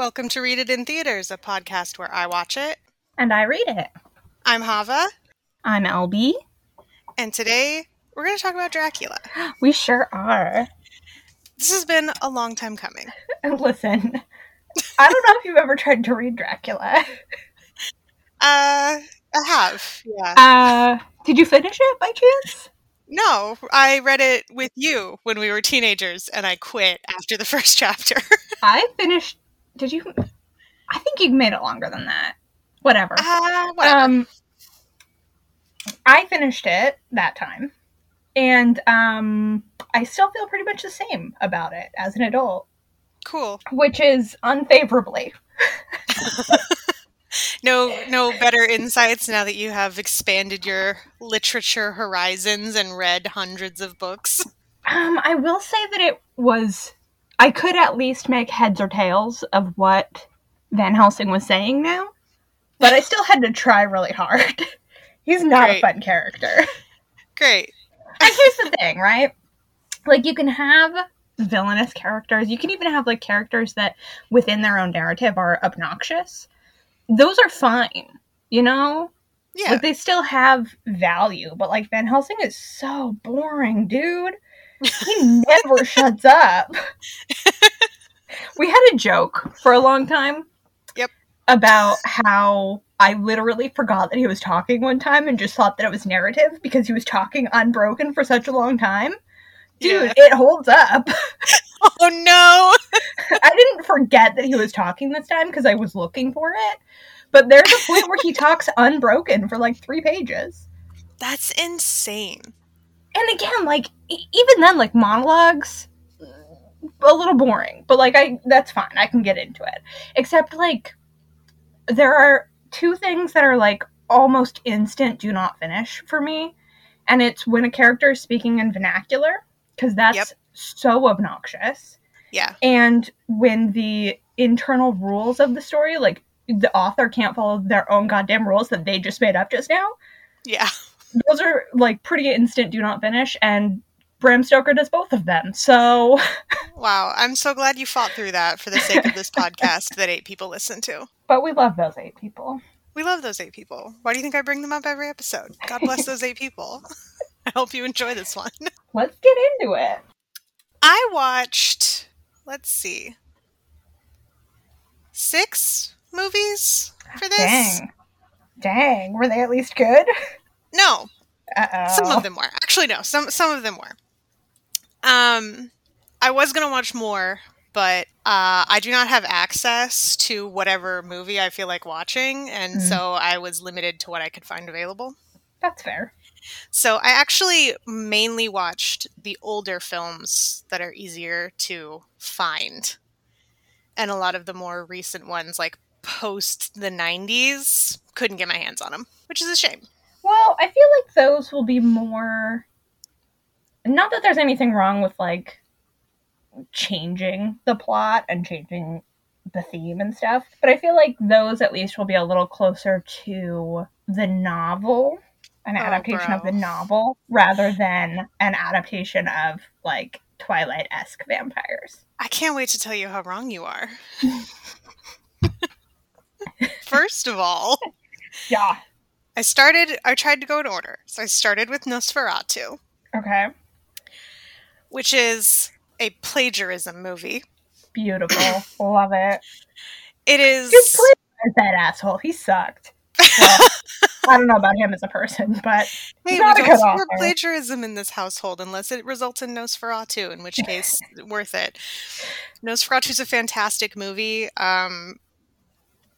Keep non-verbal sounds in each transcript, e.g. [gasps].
Welcome to Read It in Theaters, a podcast where I watch it. And I read it. I'm Hava, I'm LB. and today we're going to talk about Dracula. [gasps] We sure are. This has been a long time coming. And [laughs] listen, I don't know if you've ever tried to read Dracula. [laughs] Uh, I have, yeah. Uh, did you finish it by chance? No, I read it with you when we were teenagers, and I quit after the [laughs] first chapter. I finished. Did you? I think you made it longer than that. Whatever. uh, whatever. Um, I finished it that time, and um, I still feel pretty much the same about it as an adult, cool. which is unfavorably. [laughs] No, no better insights now that you have expanded your literature horizons and read hundreds of books. Um, I will say that it was. I could at least make heads or tails of what Van Helsing was saying now, but I still had to try really hard. [laughs] He's not Great. a fun character. Great. And here's the thing, right? Like, you can have villainous characters, you can even have, like, characters that within their own narrative are obnoxious. Those are fine, you know? Yeah. Like, they still have value, but, like, Van Helsing is so boring, dude. He never [laughs] shuts up. [laughs] we had a joke for a long time. Yep. About how I literally forgot that he was talking one time and just thought that it was narrative because he was talking unbroken for such a long time. Dude, Yeah. it holds up. [laughs] Oh no! I didn't forget that he was talking this time because I was looking for it. But there's a point where he talks unbroken for like three pages. That's insane. And again like e- even then like monologues a little boring but like i that's fine i can get into it except like there are two things that are like almost instant do not finish for me and it's when a character is speaking in vernacular because that's Yep. so obnoxious Yeah. and when the internal rules of the story like the author can't follow their own goddamn rules that they just made up just now Yeah. Those are like pretty instant do not finish and bram stoker does both of them so [laughs] Wow. I'm so glad you fought through that for the sake of this [laughs] podcast that eight people listen to. but we love those eight people We love those eight people. Why do you think I bring them up every episode? God bless those eight people. [laughs] I hope you enjoy this one. let's get into it I watched, let's see, six movies for this? dang dang were they at least good No, uh-oh some of them were. Actually, no, some some of them were. Um, I was gonna watch more, but uh, I do not have access to whatever movie I feel like watching, and Mm. so I was limited to what I could find available. that's fair So I actually mainly watched the older films that are easier to find, and a lot of the more recent ones, like post the '90s, couldn't get my hands on them, which is a shame. Well i feel like those will be more not that there's anything wrong with like changing the plot and changing the theme and stuff but i feel like those at least will be a little closer to the novel an Oh, adaptation of the novel rather than an adaptation of like twilight-esque vampires. I can't wait to tell you how wrong you are. [laughs] First of all, yeah I started, I tried to go in order. So I started with Nosferatu, okay which is a plagiarism movie. beautiful love it It is. Plagiarized that asshole he sucked well, [laughs] i don't know about him as a person but Hey, not we a don't support plagiarism in this household unless it results in Nosferatu, in which [laughs] case, worth it. Nosferatu is a fantastic movie. Um,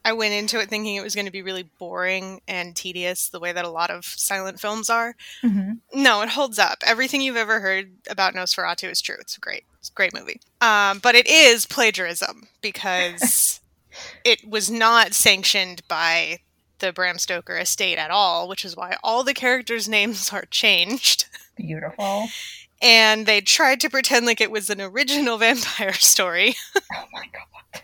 I went into it thinking it was going to be really boring and tedious, the way that a lot of silent films are. Mhm. No, it holds up. Everything you've ever heard about Nosferatu is true. It's great. It's a great movie. Um, but it is plagiarism because [laughs] it was not sanctioned by the Bram Stoker estate at all, which is why all the characters' names are changed. beautiful And they tried to pretend like it was an original [laughs] vampire story. oh my god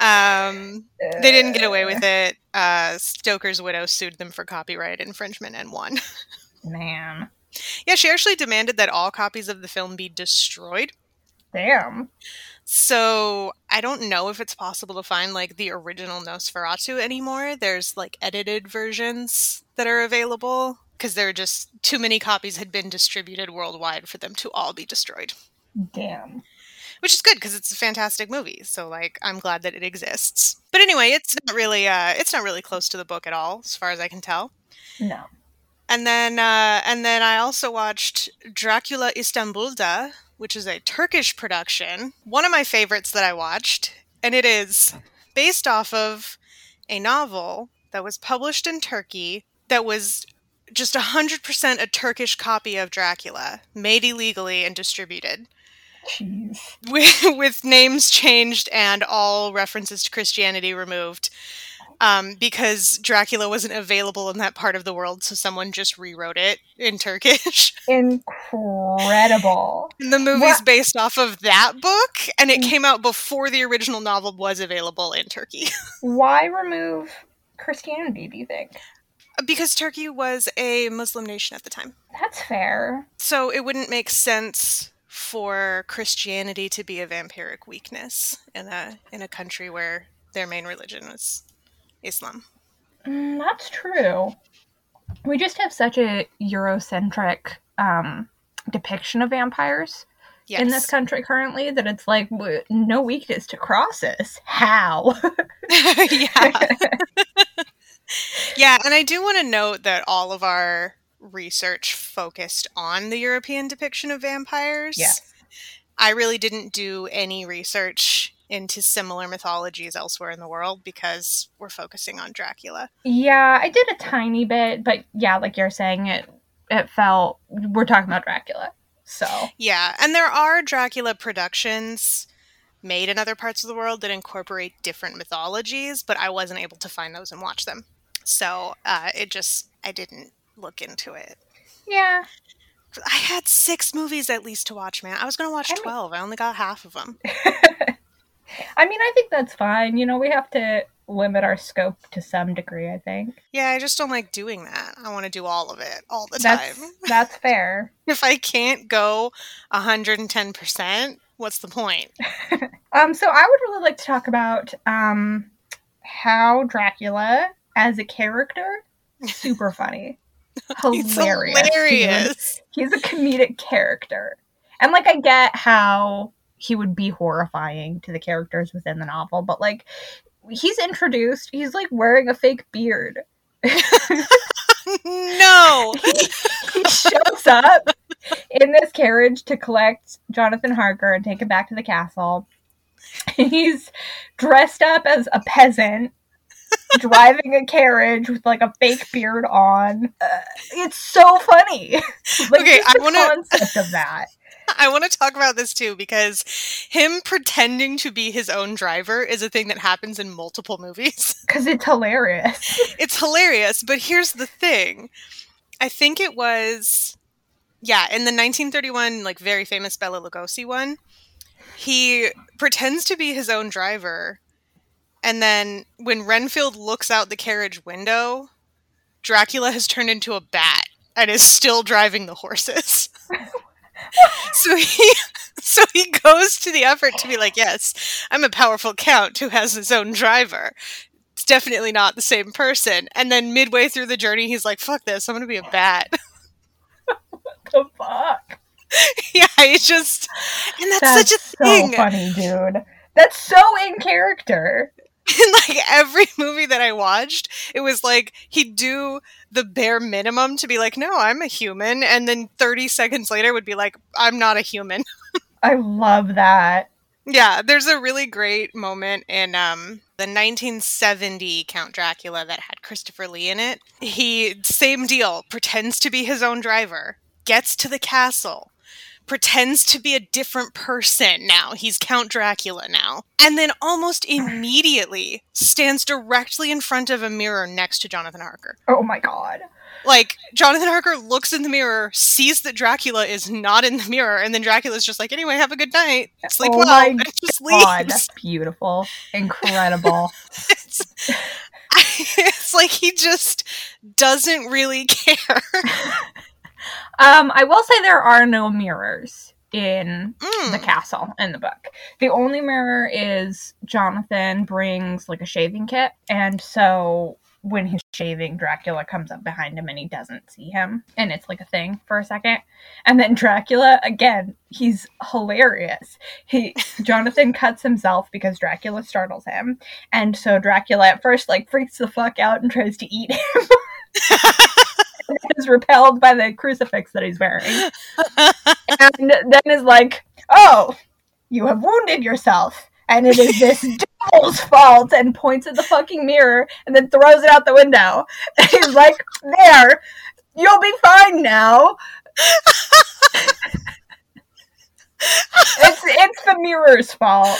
Um, they didn't get away with it. Uh, Stoker's widow sued them for copyright infringement and won. [laughs] man yeah, she actually demanded that all copies of the film be destroyed. damn So I I don't know if it's possible to find like the original Nosferatu anymore. There's like edited versions that are available because there are just too many copies had been distributed worldwide for them to all be destroyed. Damn. Which is good because it's a fantastic movie. So like I'm glad that it exists. But anyway, it's not really uh it's not really close to the book at all as far as I can tell. No. And then uh and then I also watched Dracula Istanbul'da, which is a Turkish production. One of my favorites that I watched, and it is based off of a novel that was published in Turkey that was just 100% a Turkish copy of Dracula, made illegally and distributed. Jeez. With, [laughs] with names changed and all references to Christianity removed. Um, because Dracula wasn't available in that part of the world, so someone just rewrote it in Turkish. [laughs] Incredible. And the movie's What? based off of that book, and it Mm. came out before the original novel was available in Turkey. [laughs] Why remove Christianity, do you think? because Turkey was a Muslim nation at the time. That's fair. So it wouldn't make sense for Christianity to be a vampiric weakness in a in a country where their main religion was Islam. Mm, that's true. We just have such a Eurocentric um, depiction of vampires Yes. in this country currently that it's like w- no weakness to crosses. How? [laughs] yeah. [laughs] yeah, and I do want to note that all of our research focused on the European depiction of vampires. Yeah. I really didn't do any research into similar mythologies elsewhere in the world because we're focusing on Dracula. yeah, I did a tiny bit, but yeah, like you're saying, it it felt we're talking about Dracula, so Yeah, and there are Dracula productions made in other parts of the world that incorporate different mythologies, but I wasn't able to find those and watch them. So uh, it just, I didn't look into it. yeah. I had six movies at least to watch, man. I was going to watch I mean- 12. I only got half of them. [laughs] I mean, I think that's fine. You know, we have to limit our scope to some degree. I think Yeah, I just don't like doing that. I want to do all of it all the that's time. [laughs] that's fair. If I can't go 110%, what's the point? [laughs] Um, so I would really like to talk about um how Dracula as a character super funny, [laughs] hilarious. hilarious. He's a comedic character, and like I get how he would be horrifying to the characters within the novel, but like he's introduced, he's like wearing a fake beard. [laughs] no. he shows up in this carriage to collect Jonathan Harker and take him back to the castle. He's dressed up as a peasant, driving a carriage with like a fake beard on. Uh, it's so funny. [laughs] like, Okay, I wanna- concept of that. [laughs] I want to talk about this too because him pretending to be his own driver is a thing that happens in multiple movies. [laughs] Because it's hilarious. it's hilarious, but here's the thing. I think it was yeah, in the 1931 like very famous Bela Lugosi one, he pretends to be his own driver and then when Renfield looks out the carriage window, Dracula has turned into a bat and is still driving the horses. [laughs] so he [laughs] so he goes to the effort to be like, "Yes, I'm a powerful count who has his own driver." It's definitely not the same person. And then midway through the journey, he's like, "Fuck this! I'm gonna be a bat." [laughs] the fuck? yeah, he just and that's, That's such a so thing. funny, dude. That's so in character. [laughs] in like every [laughs] movie that I watched, it was like he'd do the bare minimum to be like, "No, I'm a human," and then 30 seconds later would be like, "I'm not a human." [laughs] I love that. Yeah, there's a really great moment in um, the 1970 Count Dracula that had Christopher Lee in it. He, same deal, pretends to be his own driver, gets to the castle, pretends to be a different person now. He's Count Dracula now. And then almost [sighs] immediately stands directly in front of a mirror next to Jonathan Harker. Oh my god. Like, Jonathan Harker looks in the mirror, sees that Dracula is not in the mirror, and then Dracula's just like, anyway, have a good night. Sleep Oh well. my And just God, leaves. beautiful, [laughs] incredible. It's, [laughs] it's like he just doesn't really [laughs] care. Um, I will say there are no mirrors in Mm. the castle in the book. The only mirror is Jonathan brings like a shaving kit, and so when he's shaving, Dracula comes up behind him and he doesn't see him, and it's like a thing for a second. And then Dracula again, he's hilarious. He [laughs] Jonathan cuts himself because Dracula startles him, and so Dracula at first like freaks the fuck out and tries to eat him. [laughs] is repelled by the crucifix that he's wearing and then is like, "Oh, you have wounded yourself, and it is this [laughs] devil's fault." And points at the fucking mirror, and then throws it out the window. [laughs] And he's like, "There, you'll be fine now." [laughs] it's it's the mirror's fault.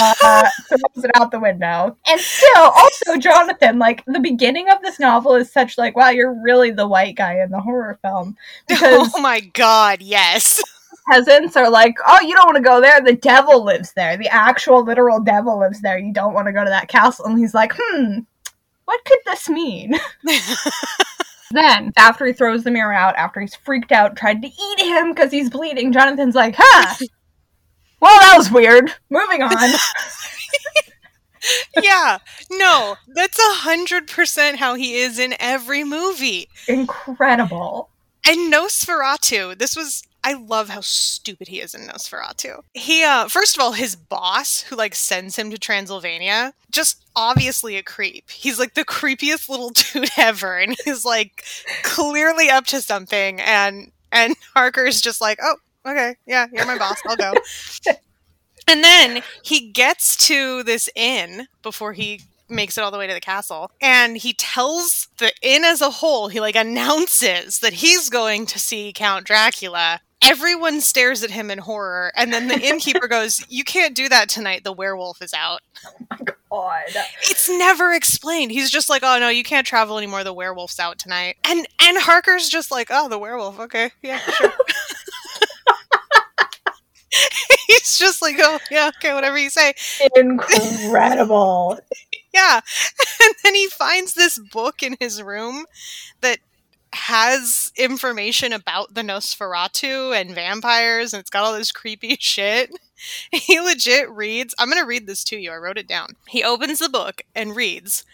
Uh, throws it out the window, and still, also Jonathan. Like the beginning of this novel is such like, wow, you're really the white guy in the horror film because [laughs] oh my god, yes. peasants are like, oh, you don't want to go there. The devil lives there. The actual literal devil lives there. You don't want to go to that castle. And he's like, hmm, what could this mean? [laughs] then, after he throws the mirror out, after he's freaked out, tried to eat him because he's bleeding, Jonathan's like, huh. Well, that was weird. Moving on. [laughs] [laughs] yeah. No, that's a hundred percent how he is in every movie. Incredible. And Nosferatu, this was I love how stupid he is in Nosferatu. He uh first of all, his boss, who like sends him to Transylvania, just obviously a creep. He's like the creepiest little [laughs] dude ever, and he's like clearly up to something and and Harker's just like, Oh, okay, yeah, you're my boss, I'll go. [laughs] and then he gets to this inn before he makes it all the way to the castle and he tells the inn as a whole he like announces that he's going to see count dracula everyone stares at him in horror and then the innkeeper goes you can't do that tonight. The werewolf is out. Oh my God. it's never explained. He's just like oh no you can't travel anymore. The werewolf's out tonight. And and harker's just like oh the werewolf. Okay. Yeah sure. [laughs] He's just like oh yeah okay whatever you say. Incredible. [laughs] Yeah. And then he finds this book in his room that has information about the Nosferatu and vampires, and it's got all this creepy [laughs] shit. He legit reads, I'm going to read this to you. I wrote it down. He opens the book and reads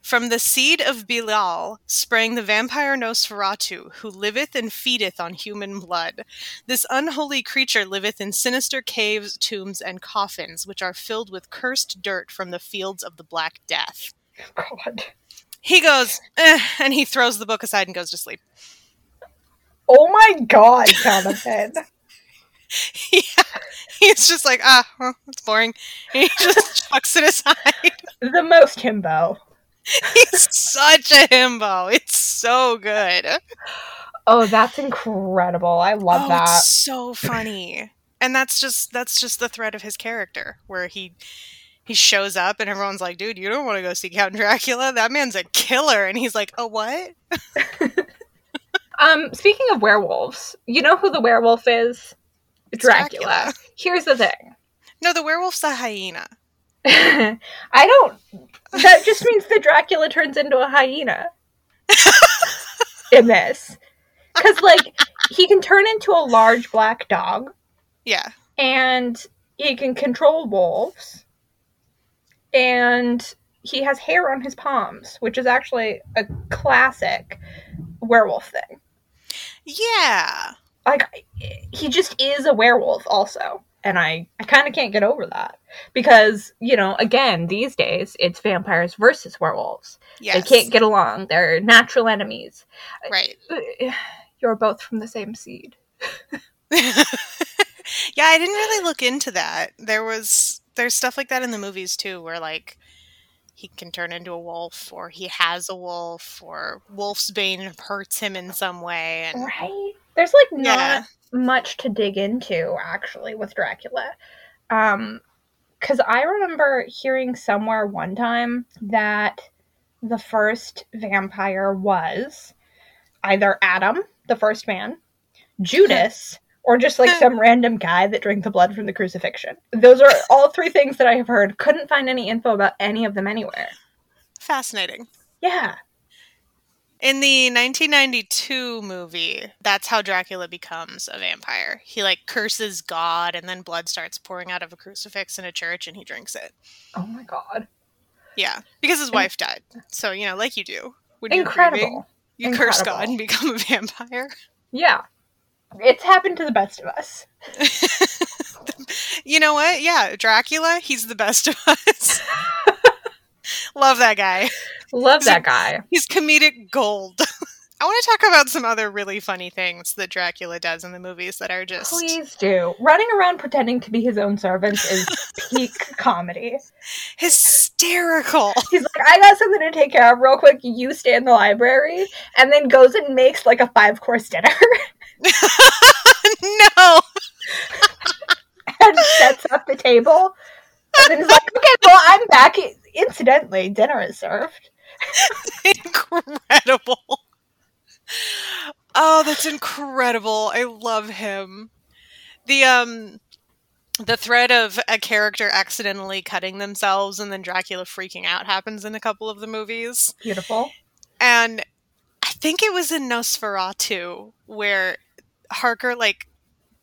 From the seed of Belial sprang the vampire Nosferatu, who liveth and feedeth on human blood. This unholy creature liveth in sinister caves, tombs, and coffins, which are filled with cursed dirt from the fields of the Black Death. [laughs] God. He goes, eh, and he throws the book aside and goes to sleep. Oh my god, Jonathan. [laughs] yeah. He's just like, ah, well, that's boring. And he [laughs] just chucks it aside. the most himbo. He's such a himbo. It's so good. Oh, that's incredible. I love oh, that. it's so funny. And that's just that's just the thread of his character, where he he shows up and everyone's like, dude, you don't want to go see Count Dracula? That man's a killer. And he's like, oh, what? [laughs] Um, speaking of werewolves, you know who the werewolf is? Dracula. Dracula. Here's the thing. No, the werewolf's a hyena. [laughs] I don't. That just means that Dracula turns into a hyena [laughs] in this. Because, like, he can turn into a large black dog Yeah. and he can control wolves and he has hair on his palms, which is actually a classic werewolf thing. Yeah. like he just is a werewolf also and i i kind of can't get over that because you know again these days it's vampires versus werewolves Yes. they can't get along they're natural enemies Right. [sighs] you're both from the same seed [laughs] [laughs] yeah, I didn't really look into that. There was there's stuff like that in the movies too, where like he can turn into a wolf, or he has a wolf, or Wolf's Bane hurts him in some way, and right. There's like not yeah, much to dig into actually with dracula. Um because i remember hearing somewhere one time that the first vampire was either adam the first man judas or just like some random guy that drank the blood from the crucifixion those are all three things that i have heard couldn't find any info about any of them anywhere fascinating. yeah In the 1992 movie, that's how Dracula becomes a vampire. He like curses God and then blood starts pouring out of a crucifix in a church and he drinks it. Oh my god. Yeah, because his wife died. So, you know, like you do. When Incredible. grieving, you curse God and become a [laughs] vampire. Yeah. It's happened to the best of us. [laughs] you know what? Yeah, Dracula, he's the best of us. [laughs] Love that guy. Love that guy. He's comedic gold. [laughs] I want to talk about some other really funny things that Dracula does in the movies that are just Please do. Running around pretending to be his own servant is peak comedy. hysterical. He's like, I got something to take care of real quick. You stay in the library. And then goes and makes like a five course dinner [laughs] no. and sets up the table. And then he's like, okay, well, I'm back. Incidentally, dinner is served. [laughs] incredible. Oh, that's incredible. I love him. The um the thread of a character accidentally cutting themselves and then Dracula freaking out happens in a couple of the movies. Beautiful. And I think it was in Nosferatu where Harker like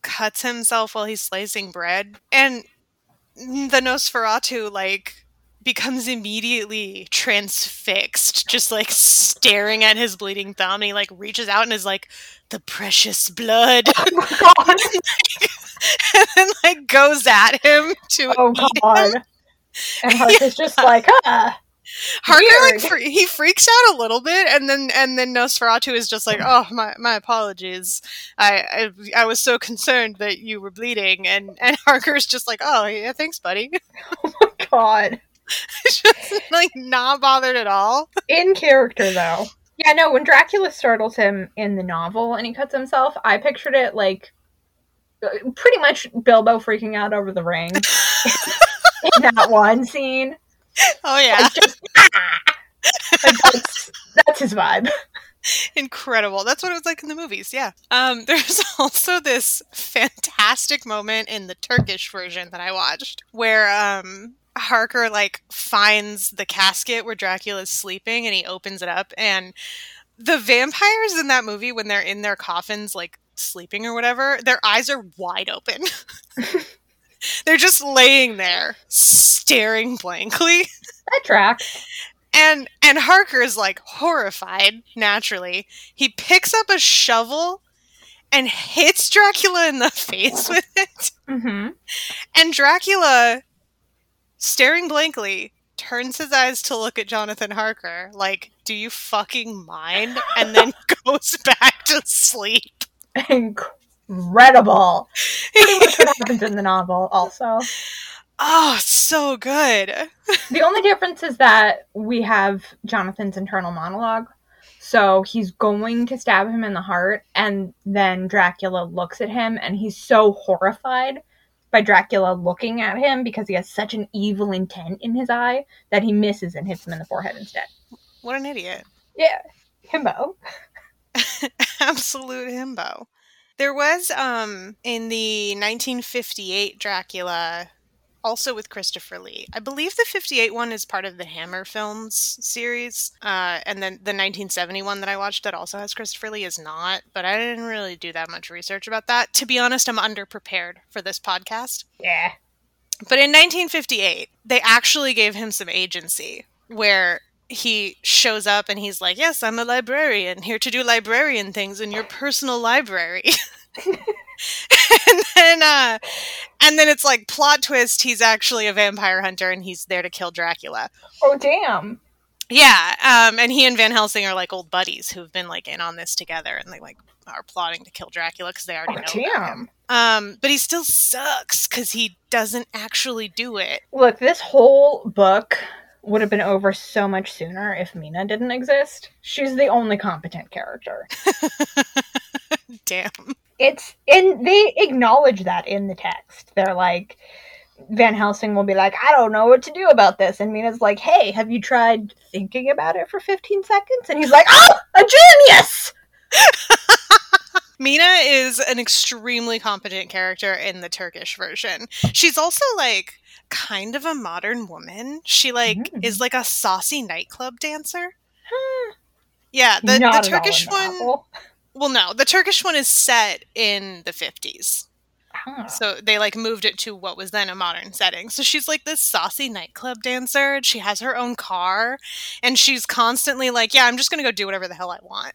cuts himself while he's slicing bread and the Nosferatu like becomes immediately transfixed just like staring at his bleeding thumb and he like reaches out and is like the precious blood Oh my [laughs] god. and then like goes at him to Oh eat him. god. And Hark is just like, ah. Harker like he freaks out a little bit, and then and then Nosferatu is just like, "Oh my my apologies, I I, I was so concerned that you were bleeding," and and [laughs] Harker's just like, "Oh yeah, thanks, buddy." [laughs] Oh my god. just like not bothered at all. In character, though. Yeah, no, when Dracula startles him in the novel and he cuts himself, I pictured it like uh, pretty much Bilbo freaking out over the ring [laughs] in that one scene. [laughs] Oh yeah, just, ah! [laughs] Like, that's, that's his vibe. incredible. That's what it was like in the movies. Yeah. Um, [laughs] there's also this fantastic moment in the Turkish version that I watched where um Harker like finds the casket where Dracula's sleeping and he opens it up and the vampires in that movie when they're in their coffins like sleeping or whatever, their eyes are wide open. [laughs] they're just laying there staring blankly. [laughs] That tracks. And and Harker is like horrified, naturally. He picks up a shovel and hits Dracula in the [laughs] face with it. Mm-hmm. And Dracula, staring blankly, turns his eyes to look at Jonathan Harker, like, do you fucking mind? And then goes back to sleep. Incredible. [laughs] Pretty much what happens in the novel, also. Oh, so good. The only difference is that we have Jonathan's internal monologue. So he's going to stab him in the heart, and then Dracula looks at him, and he's so horrified by Dracula looking at him because he has such an evil intent in his eye that he misses and hits him in the forehead instead. What an idiot. Yeah, himbo. [laughs] Absolute himbo. There was um in the 1958 Dracula also with Christopher Lee. I believe the 58 one is part of the Hammer Films series. Uh, and then the 1971 one that I watched that also has Christopher Lee is not, but I didn't really do that much research about that. To be honest, I'm underprepared for this podcast. Yeah. But in 1958, they actually gave him some agency where he shows up and he's like, Yes, I'm a librarian, here to do librarian things in your personal library. [laughs] and then uh and then it's like plot twist, he's actually a vampire hunter and he's there to kill Dracula. Oh, damn. Yeah, um and he and Van Helsing are like old buddies who've been like in on this together and they like are plotting to kill Dracula because they already Oh, know about him. Um, but he still sucks because he doesn't actually do it. Look, this whole book would have been over so much sooner if Mina didn't exist. She's the only competent character. [laughs] Damn. it's and they acknowledge that in the text. They're like Van Helsing will be like, I don't know what to do about this. And Mina's like, Hey, have you tried thinking about it for 15 seconds? And he's like, Oh, a genius! [laughs] Mina is an extremely competent character in the Turkish version. She's also like kind of a modern woman. She like Mm. is like a saucy nightclub dancer. Yeah, the, the Not at all Turkish one. Well, no, the Turkish one is set in the 50s. Huh. So they like moved it to what was then a modern setting. So she's like this saucy nightclub dancer and she has her own car and she's constantly like, yeah, I'm just going to go do whatever the hell I want.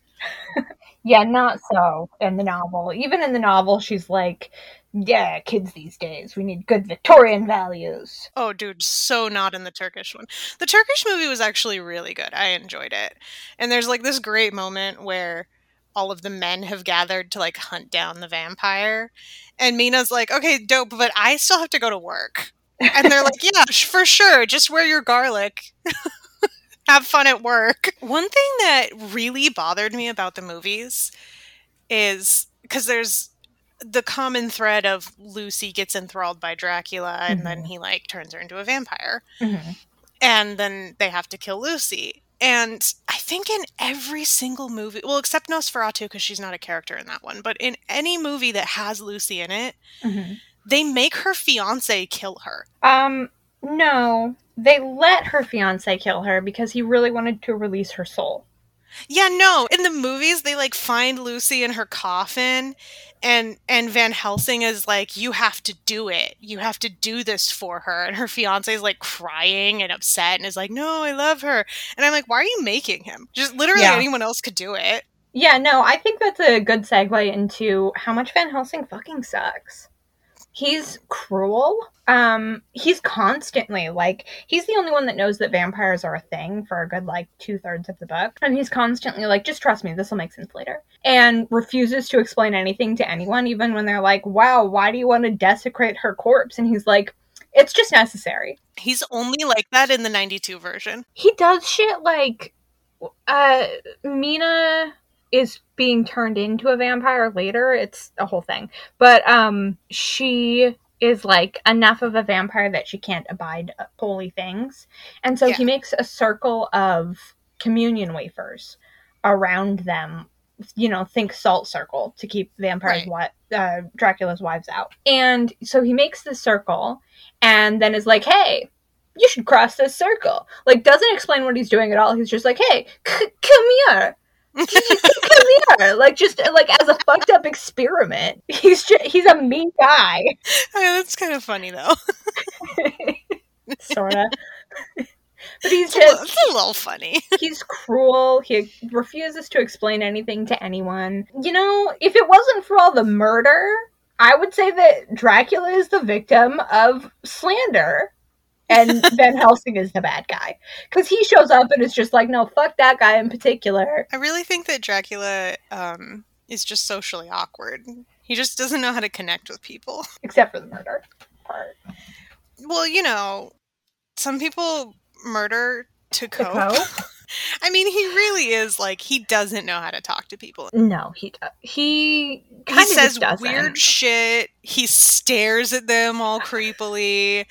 [laughs] Yeah, not so in the novel. Even in the novel, she's like, "Yeah, kids these days, we need good Victorian values." Oh, dude, so not in the Turkish one. The Turkish movie was actually really good. I enjoyed it. And there's like this great moment where all of the men have gathered to like hunt down the vampire. And Mina's like, okay, dope, but I still have to go to work. And they're like, yeah, for sure. Just wear your garlic. [laughs] have fun at work. One thing that really bothered me about the movies is because there's the common thread of Lucy gets enthralled by Dracula and then Mhm. he like turns her into a vampire Mhm. and then they have to kill Lucy. And I think in every single movie, well, except Nosferatu because she's not a character in that one, but in any movie that has Lucy in it, Mhm. they make her fiance kill her. Um, no, they let her fiance kill her because he really wanted to release her soul. Yeah, no. In the movies, they like find Lucy in her coffin, and and Van Helsing is like, "You have to do it. You have to do this for her." And her fiance is like crying and upset, and is like, "No, I love her." And I'm like, "Why are you making him? Just literally Yeah. anyone else could do it." Yeah, no, I think that's a good segue into how much Van Helsing fucking sucks. He's cruel. Um, he's constantly like he's the only one that knows that vampires are a thing for a good like two thirds of the book, and he's constantly like, "Just trust me, this will make sense later," and refuses to explain anything to anyone, even when they're like, "Wow, why do you want to desecrate her corpse?" And he's like, "It's just necessary." He's only like that in the '92 version. he does shit like uh mina is being turned into a vampire later it's a whole thing but um she is like enough of a vampire that she can't abide holy things and so Yeah. he makes a circle of communion wafers around them you know think salt circle to keep vampires Right. uh, dracula's wives out and so he makes the circle and then is like hey you should cross this circle. Like, doesn't explain what he's doing at all. He's just like, hey, c- come here. Come here. Like, just like as a fucked up experiment. He's just, he's a mean guy. That's kind of funny though. [laughs] Sorta. but he's It's a, little, just, it's a little funny. [laughs] he's cruel. He refuses to explain anything to anyone. You know, if it wasn't for all the murder, I would say that Dracula is the victim of slander. And Van Helsing is the bad guy because he shows up and is just like, no, fuck that guy in particular. I really think that Dracula um, is just socially awkward. He just doesn't know how to connect with people. [laughs] except for the murder part. Well, you know, some people murder to To cope. [laughs] [laughs] I mean, he really is like he doesn't know how to talk to people. No, he do- he He of says weird shit. He stares at them all creepily.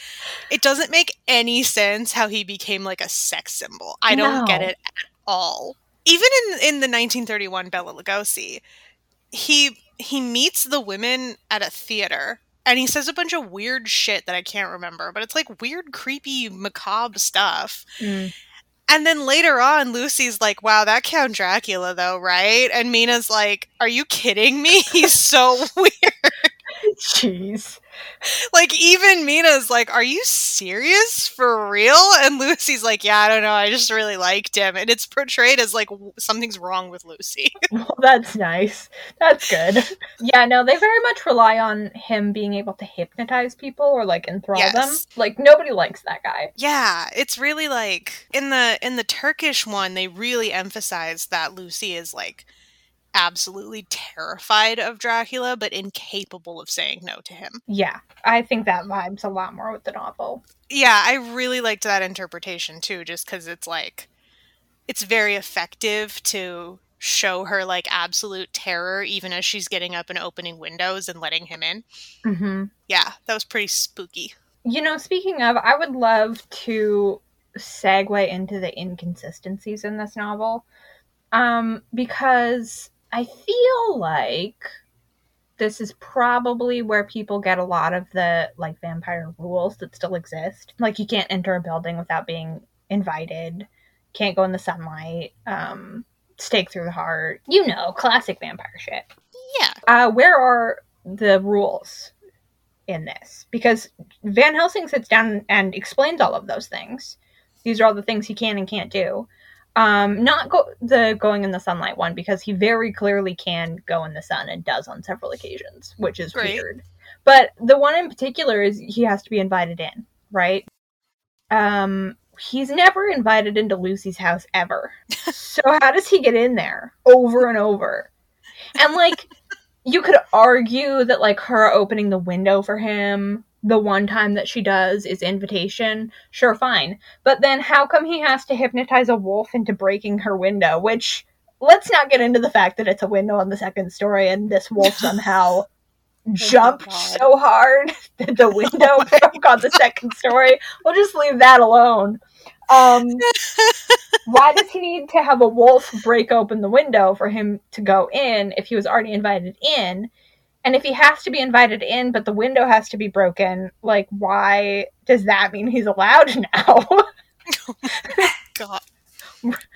It doesn't make any sense how he became like a sex symbol. I don't get it at all. Even in in the 1931 Bela Lugosi, he he meets the women at a theater and he says a bunch of weird shit that I can't remember, but it's like weird, creepy, macabre stuff. Mm. And then later on, Lucy's like, wow, that Count Dracula, though, right? And Mina's like, are you kidding me? [laughs] He's so [laughs] weird. Jeez. [laughs] like, even Mina's like, are you serious? For real? And Lucy's like, yeah, I don't know. I just really liked him. And it's portrayed as like w- something's wrong with Lucy. [laughs] [laughs] Well, that's nice. That's good. Yeah, no, they very much rely on him being able to hypnotize people or like enthrall them. Like nobody likes that guy. yeah, it's really like in the in the Turkish one, they really emphasize that Lucy is like absolutely terrified of Dracula, but incapable of saying no to him. Yeah, I think that vibes a lot more with the novel. yeah i really liked that interpretation too just because it's like it's very effective to show her like absolute terror even as she's getting up and opening windows and letting him in Mm-hmm. yeah that was pretty spooky You know, speaking of, I would love to segue into the inconsistencies in this novel. Um, because I feel like this is probably where people get a lot of the like vampire rules that still exist. Like you can't enter a building without being invited, can't go in the sunlight, um, stake through the heart. You know, classic vampire shit. Yeah. Uh, where are the rules in this? Because Van Helsing sits down and explains all of those things. These are all the things he can and can't do. Um, not go- the going in the sunlight one because he very clearly can go in the sun and does on several occasions, which is Great. weird. But the one in particular is he has to be invited in, right? Um, he's never invited into Lucy's house ever. [laughs] so how does he get in there over and over? And like you could argue that like her opening the window for him the one time that she does is invitation sure fine. But then how come he has to hypnotize a wolf into breaking her window? Which let's not get into the fact that it's a window on the second story and this wolf [laughs] somehow jumped God. so hard [laughs] that the window broke on the second story. We'll just leave that alone. Um [laughs] why does he need to have a wolf break open the window for him to go in if he was already invited in? And if he has to be invited in, but the window has to be broken, like, why does that mean he's allowed [laughs] now? God.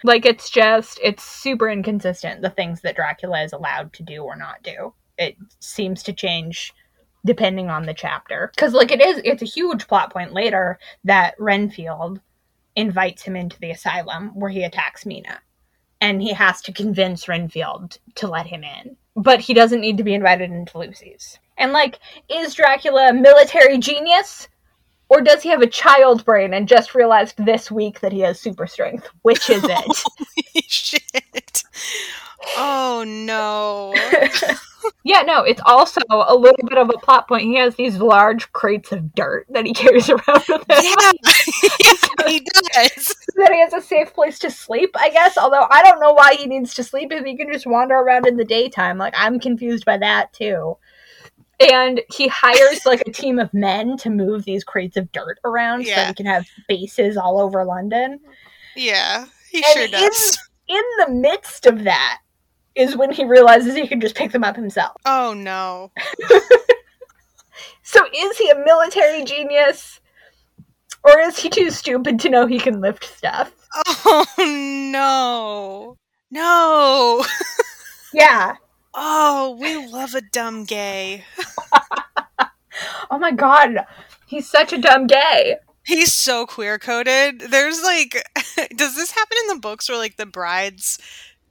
like, it's just, it's super inconsistent, the things that Dracula is allowed to do or not do. It seems to change depending on the chapter. Because, like, it is, it's a huge plot point later that Renfield invites him into the asylum where he attacks Mina. And he has to convince Renfield to let him in. But he doesn't need to be invited into Lucy's. And like, is Dracula a military genius? Or does he have a child brain and just realized this week that he has super strength? Which is it? [laughs] Holy shit. Oh no. [laughs] yeah, no, it's also a little bit of a plot point. He has these large crates of dirt that he [laughs] carries around with him. yeah. [laughs] he does. that he has a safe place to sleep, I guess. Although I don't know why he needs to sleep if he can just wander around in the daytime. Like I'm confused by that too. And he hires like a team of men to move these crates of dirt around so Yeah. that he can have bases all over London. Yeah, he And sure in- does. In the midst of that is when he realizes he can just pick them up himself. Oh no. [laughs] So is he a military genius? Or is he too stupid to know he can lift stuff? Oh no. No. [laughs] Yeah. Oh, we love a dumb gay. [laughs] Oh my god. He's such a dumb gay. He's so queer coded. There's like, does this happen in the books where like the brides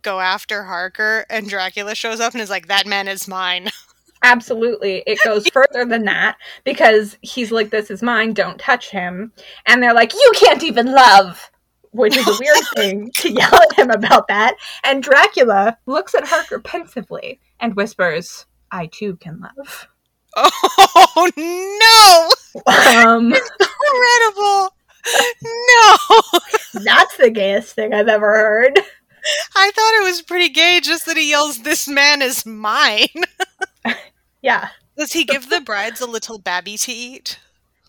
go after Harker and Dracula shows up and is like, that man is mine? [laughs] Absolutely. It goes further than that because he's like, This is mine, don't touch him. And they're like, You can't even love. Which is a weird [laughs] thing to yell at him about that. And Dracula looks at Harker pensively and whispers, I too can love. Oh no! Um, Incredible! No! [laughs] that's the gayest thing I've ever heard. I thought it was pretty gay just that he yells, This man is mine. [laughs] Yeah. Does he give the brides a little babby to eat?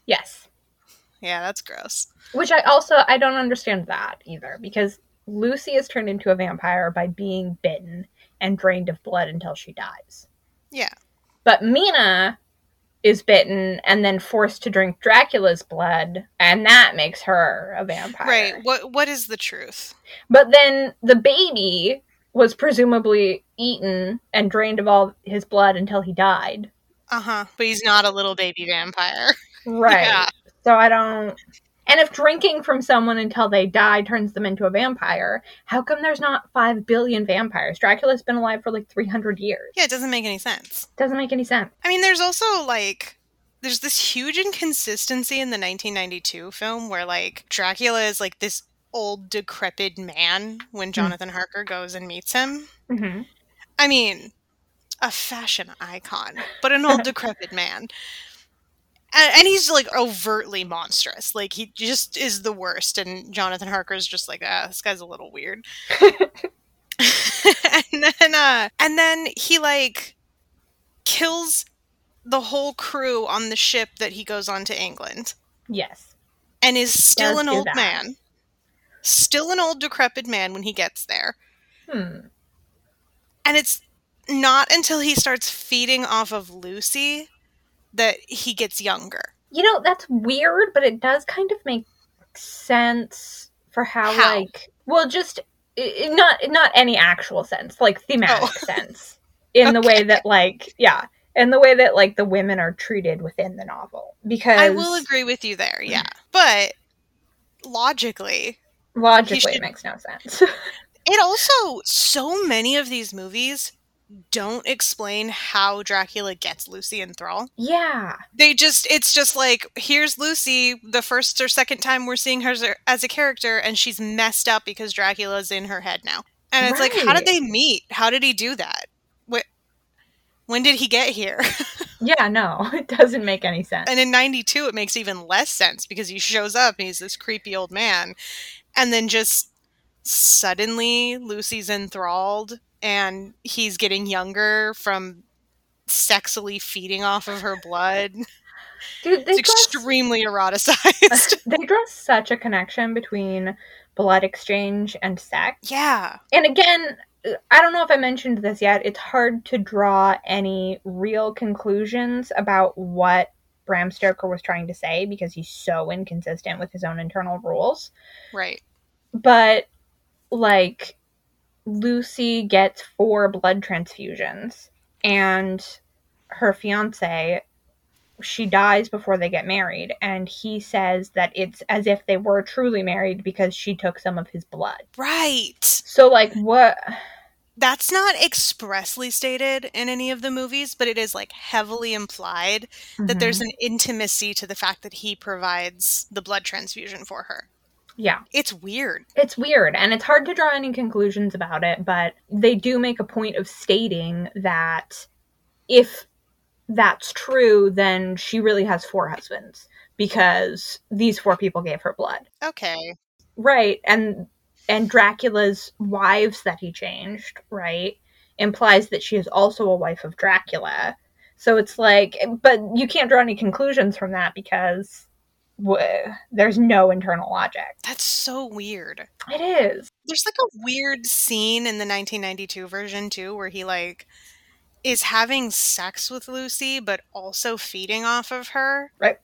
Yes. Yeah, that's gross. Which I also I don't understand that either because Lucy is turned into a vampire by being bitten and drained of blood until she dies. Yeah. But Mina is bitten and then forced to drink Dracula's blood, and that makes her a vampire. Right. What what is the truth? But then the baby was presumably eaten and drained of all his blood until he died. Uh-huh. But he's not a little baby vampire. [laughs] Right. Yeah. So I don't. And if drinking from someone until they die turns them into a vampire, how come there's not 5 billion vampires? Dracula's been alive for like 300 years. Yeah, it doesn't make any sense. Doesn't make any sense. I mean, there's also like there's this huge inconsistency in the 1992 film where like Dracula is like this old decrepit man when Jonathan Harker goes and meets him. hmm I mean, a fashion icon, but an old [laughs] decrepit man. And, and he's like overtly monstrous. Like he just is the worst. And Jonathan Harker's just like, ah, this guy's a little weird. [laughs] [laughs] and then, uh, and then he like kills the whole crew on the ship that he goes on to England, Yes. and is still an old that. man. Still an old decrepit man when he gets there. Hmm. And it's not until he starts feeding off of Lucy that he gets younger. You know, that's weird, but it does kind of make sense for how, How? like, well, just not not any actual sense, like thematic Oh. [laughs] sense, in the way that like yeah, in the way that like the women are treated within the novel. Because I will agree with you there, yeah. But logically, logically should- it makes no sense. [laughs] it also so many of these movies don't explain how Dracula gets Lucy in thrall. yeah, They just it's just like here's Lucy the first or second time we're seeing her as a, character and she's messed up because Dracula's in her head now. And it's like how did they meet? How did he do that? What when did he get here? [laughs] yeah, no, [laughs] it doesn't make any sense. And in 92, it makes even less sense because he shows up and he's this creepy old man. And then just suddenly Lucy's enthralled and he's getting younger from sexily feeding off of her blood. [laughs] Dude, It's draw, extremely [laughs] eroticized. [laughs] they draw such a connection between blood exchange and sex. yeah. And again, I don't know if I mentioned this yet. It's hard to draw any real conclusions about what Bram Stoker was trying to say because he's so inconsistent with his own internal rules. Right. But, like, Lucy gets four blood transfusions, and her fiance, she dies before they get married, and he says that it's as if they were truly married because she took some of his blood. Right. So, like, what? That's not expressly stated in any of the movies, but it is like heavily implied that there's Mhm. an intimacy to the fact that he provides the blood transfusion for her. Yeah. It's weird. It's weird and it's hard to draw any conclusions about it, but they do make a point of stating that if that's true, then she really has four husbands because these four people gave her blood. Okay. Right. And and Dracula's wives that he changed, right, implies that she is also a wife of Dracula. So it's like but you can't draw any conclusions from that because w- there's no internal logic. That's so weird. It is. There's like a weird scene in the 1992 version too where he like is having sex with Lucy but also feeding off of her. Right.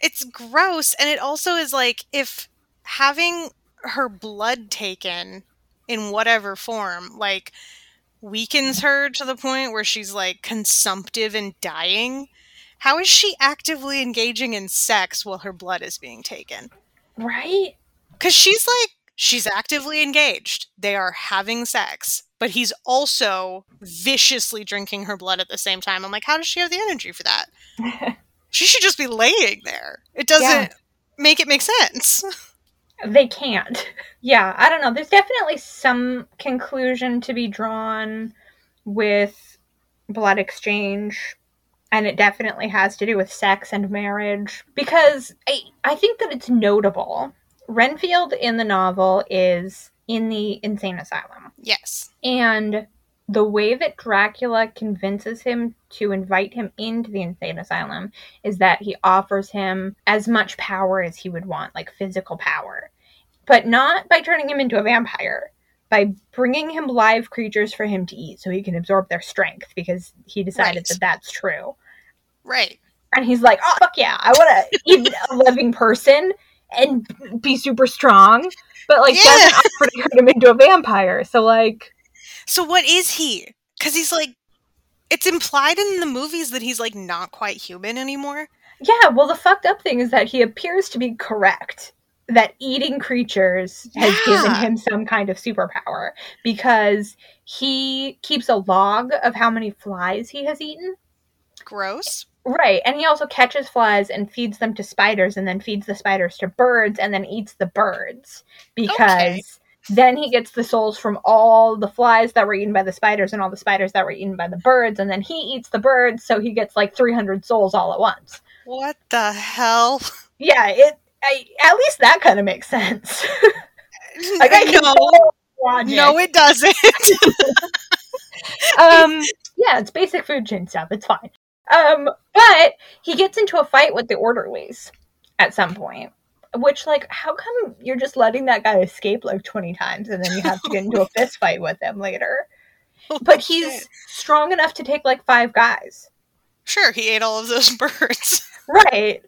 It's gross and it also is like if having her blood taken in whatever form like weakens her to the point where she's like consumptive and dying, how is she actively engaging in sex while her blood is being taken? Right? Because she's like, she's actively engaged. They are having sex, but he's also viciously drinking her blood at the same time. I'm like, how does she have the energy for that? [laughs] She should just be laying there. It doesn't Yeah. make it make sense. they can't. Yeah, I don't know. There's definitely some conclusion to be drawn with blood exchange, and it definitely has to do with sex and marriage because I I think that it's notable. Renfield in the novel is in the insane asylum. yes. And the way that Dracula convinces him to invite him into the insane asylum is that he offers him as much power as he would want, like physical power, but not by turning him into a vampire, by bringing him live creatures for him to eat so he can absorb their strength because he decided Right. that that's true. Right. And he's like, oh, fuck yeah, I want to eat [laughs] a living person and be super strong, but like Yeah. doesn't offer to turn him into a vampire. So, like, So what is he? Because he's like, it's implied in the movies that he's like not quite human anymore. Yeah, well, the fucked up thing is that he appears to be correct. That eating creatures has given him some kind of superpower because he keeps a log of how many flies he has eaten. Gross. Right, and he also catches flies and feeds them to spiders and then feeds the spiders to birds and then eats the birds because Okay. then he gets the souls from all the flies that were eaten by the spiders and all the spiders that were eaten by the birds and then he eats the birds so he gets like 300 souls all at once. What the hell? Yeah, it I, at least that kind of makes sense. [laughs] like I no, no, it doesn't. [laughs] [laughs] um yeah, it's basic food chain stuff. It's fine. Um but he gets into a fight with the orderlies at some point. Which like how come you're just letting that guy escape like 20 times and then you have to get into a [laughs] fist fight with him later? But he's strong enough to take like five guys. sure he ate all of those [laughs] birds. Right.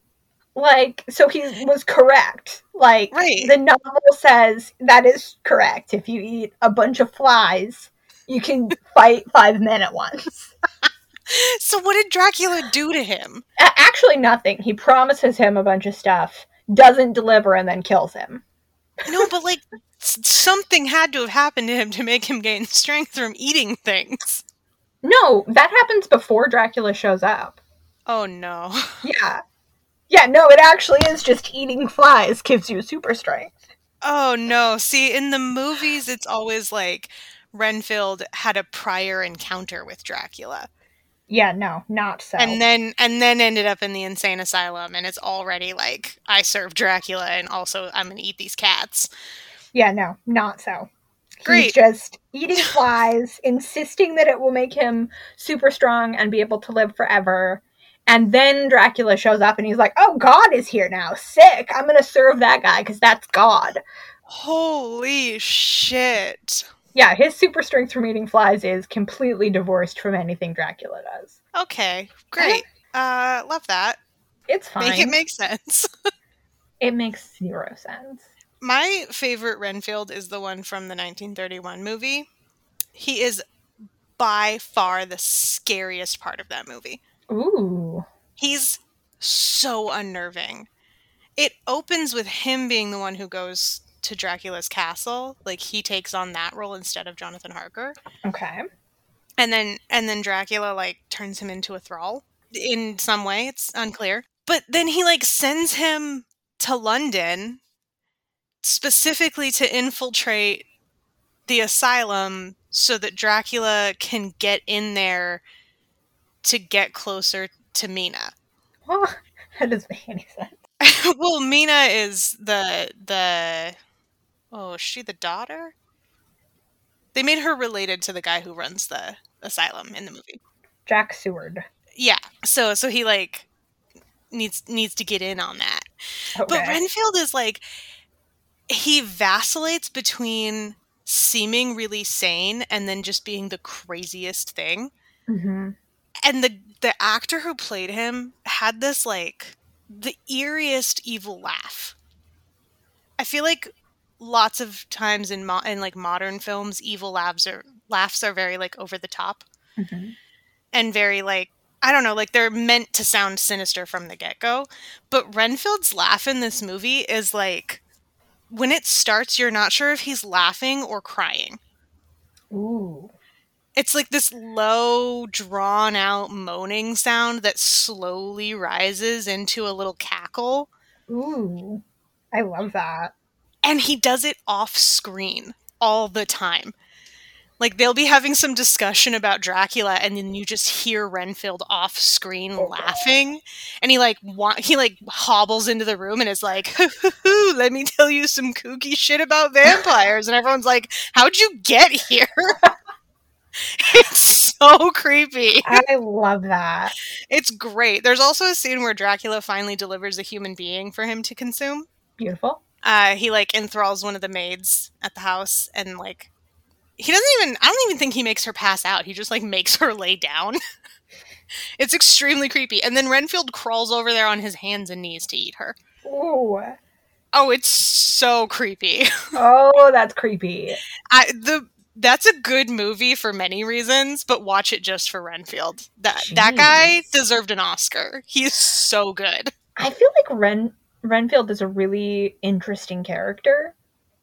Like, so he was correct. Like, Right. the novel says that is correct. If you eat a bunch of flies, you can [laughs] fight five men at once. [laughs] So what did Dracula do to him? Actually, nothing. He promises him a bunch of stuff, doesn't deliver, and then kills him. No, but like something had to have happened to him to make him gain strength from eating things. No, that happens before Dracula shows up. Oh no. [laughs] Yeah. Yeah, no, it actually is just eating flies gives you super strength. Oh no. See, in the movies it's always like Renfield had a prior encounter with Dracula. Yeah, no, not so. And then and then ended up in the insane asylum and it's already like I serve Dracula and also I'm going to eat these cats. yeah, no, not so. He's just eating [laughs] flies, insisting that it will make him super strong and be able to live forever. And then Dracula shows up and he's like, oh, God is here now. Sick. I'm going to serve that guy because that's God. Holy shit. Yeah, his super strength from eating flies is completely divorced from anything Dracula does. Okay. Great. Uh love that. It's fine. Make it make sense. [laughs] it makes zero sense. My favorite Renfield is the one from the 1931 movie. He is by far the scariest part of that movie. Ooh. He's so unnerving. It opens with him being the one who goes to Dracula's castle. Like he takes on that role instead of Jonathan Harker. Okay. And then and then Dracula like turns him into a thrall in some way, it's unclear. But then he like sends him to London specifically to infiltrate the asylum so that Dracula can get in there to get closer to Mina. Well, [laughs] that doesn't make any sense. [laughs] well, Mina is the the oh, is she the daughter? They made her related to the guy who runs the asylum in the movie. Jack Seward. Yeah. So so he like needs needs to get in on that. Okay. But Renfield is like he vacillates between seeming really sane and then just being the craziest thing. hmm And the the actor who played him had this like the eeriest evil laugh. I feel like lots of times in mo- in like modern films evil laughs are laughs are very like over the top hmm and very like I don't know, like they're meant to sound sinister from the get go. But Renfield's laugh in this movie is like when it starts, you're not sure if he's laughing or crying. Ooh. It's like this low, drawn out moaning sound that slowly rises into a little cackle. Ooh. I love that. And he does it off screen all the time. Like they'll be having some discussion about Dracula, and then you just hear Renfield off screen oh, laughing, and he like wa- he like hobbles into the room and is like, "Hoo, hoo, hoo, "Let me tell you some kooky shit about vampires," and everyone's like, "How'd you get here?" [laughs] it's so creepy. I love that. It's great. There's also a scene where Dracula finally delivers a human being for him to consume. Beautiful. Uh, he like enthralls one of the maids at the house and like he doesn't even I don't even think he makes her pass out. He just like makes her lay down. [laughs] it's extremely creepy. And then Renfield crawls over there on his hands and knees to eat her. Ooh. Oh, it's so creepy. [laughs] Oh, that's creepy. I the that's a good movie for many reasons, but watch it just for Renfield. That that guy deserved an Oscar. He's so good. I feel like Ren Renfield is a really interesting character.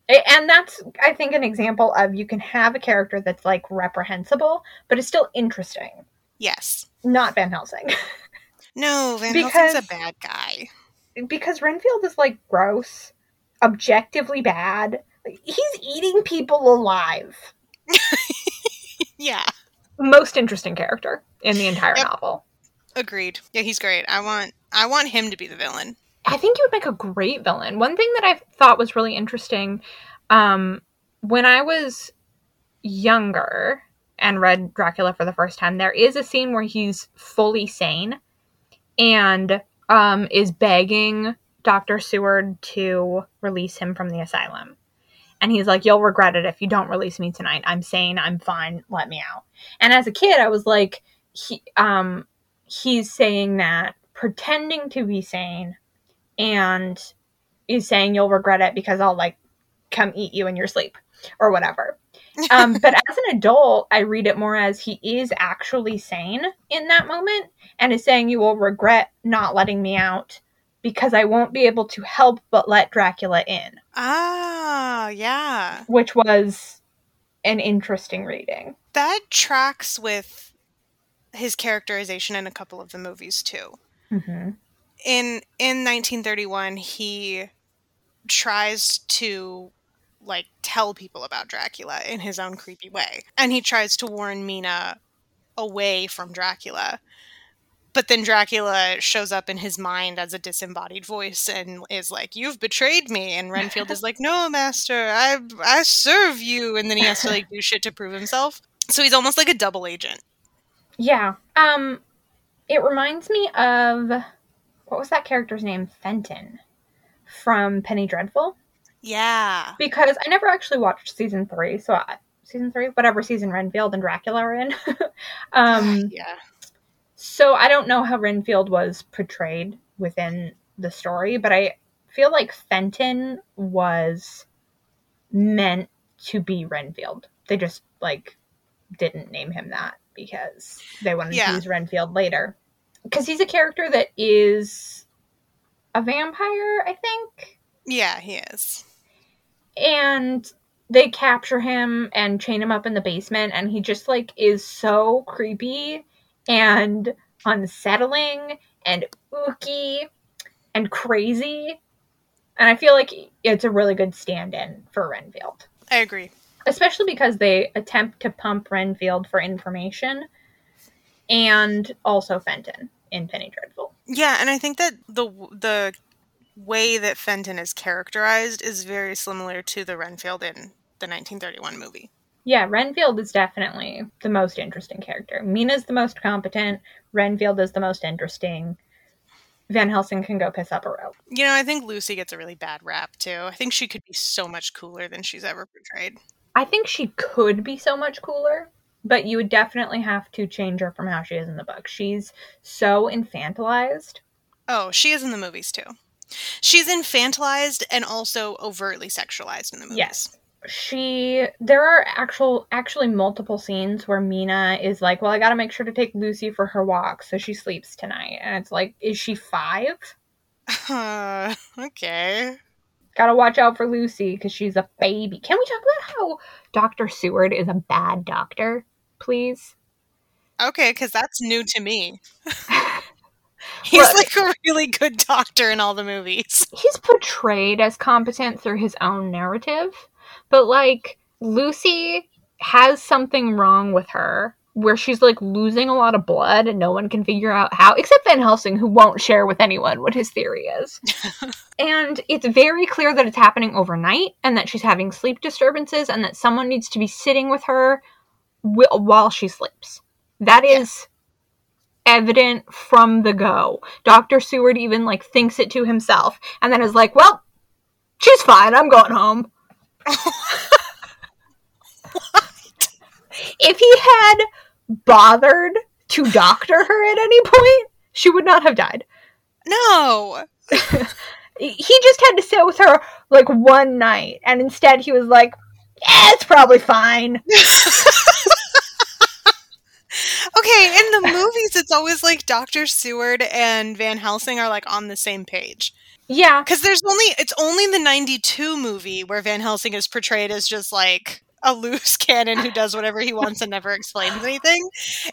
And that's, I think, an example of you can have a character that's like reprehensible, but it's still interesting. Yes. Not Van Helsing. [laughs] No, Van Because- Helsing's a bad guy. because Renfield is like gross, objectively bad. He's eating people alive. [laughs] Yeah. Most interesting character in the entire Yep. novel. Agreed. Yeah, he's great. I want I want him to be the villain. I think he would make a great villain. One thing that I thought was really interesting um, when I was younger and read Dracula for the first time, there is a scene where he's fully sane and um, is begging Dr. Seward to release him from the asylum. And he's like, You'll regret it if you don't release me tonight. I'm sane. I'm fine. Let me out. And as a kid, I was like, he, um, He's saying that pretending to be sane and is saying you'll regret it because I'll like come eat you in your sleep or whatever. Um, [laughs] but as an adult, I read it more as he is actually sane in that moment and is saying you will regret not letting me out because I won't be able to help but let Dracula in. Ah, yeah. Which was an interesting reading. That tracks with his characterization in a couple of the movies too. Mm-hmm. In in 1931, he tries to like tell people about Dracula in his own creepy way. And he tries to warn Mina away from Dracula. But then Dracula shows up in his mind as a disembodied voice and is like, "You've betrayed me." And Renfield is like, "No, master, I I serve you." And then he has to like do shit to prove himself. So he's almost like a double agent. Yeah. Um it reminds me of what was that character's name? Fenton from Penny Dreadful. Yeah. Because I never actually watched season three, so I, season three, whatever season Renfield and Dracula are in. [laughs] um, [sighs] yeah. So I don't know how Renfield was portrayed within the story, but I feel like Fenton was meant to be Renfield. They just like didn't name him that because they wanted Yeah. to use Renfield later. Because he's a character that is a vampire, I think. Yeah, he is. and they capture him and chain him up in the basement and he just like is so creepy and unsettling and ooky and crazy and i feel like it's a really good stand-in for renfield I agree. especially because they attempt to pump renfield for information and also fenton in penny dreadful Yeah, and I think that the the way that Fenton is characterized is very similar to the Renfield in the 1931 movie. Yeah, Renfield is definitely the most interesting character. Mina's the most competent. Renfield is the most interesting. Van Helsing can go piss up a rope. You know, I think Lucy gets a really bad rap too. I think she could be so much cooler than she's ever portrayed. I think she could be so much cooler, but you would definitely have to change her from how she is in the book. She's so infantilized. Oh, she is in the movies too. She's infantilized and also overtly sexualized in the movies. Yes. She there are actual actually multiple scenes where Mina is like, "Well, I got to make sure to take Lucy for her walk so she sleeps tonight." And it's like, "Is she 5?" Uh, [laughs] okay. Gotta watch out for Lucy because she's a baby. Can we talk about how Dr. Seward is a bad doctor, please? Okay, because that's new to me. [laughs] He's Look. like a really good doctor in all the movies. [laughs] He's portrayed as competent through his own narrative, but like Lucy has something wrong with her where she's like losing a lot of blood and no one can figure out how, except Van Helsing, who won't share with anyone what his theory is. [laughs] and it's very clear that it's happening overnight and that she's having sleep disturbances and that someone needs to be sitting with her while she sleeps. That is evident from the go. Dr. Seward even like thinks it to himself and then is like, "Well, she's fine. I'm going home." [laughs] if he had bothered to doctor her at any point, she would not have died. No. [laughs] He just had to sit with her like one night, and instead he was like, "Yeah, it's probably fine." [laughs] Okay, in the movies, it's always like Dr. Seward and Van Helsing are like on the same page. Yeah, Because there's only, it's only the 92 movie where Van Helsing is portrayed as just like a loose [laughs] cannon who does whatever he wants and never explains anything.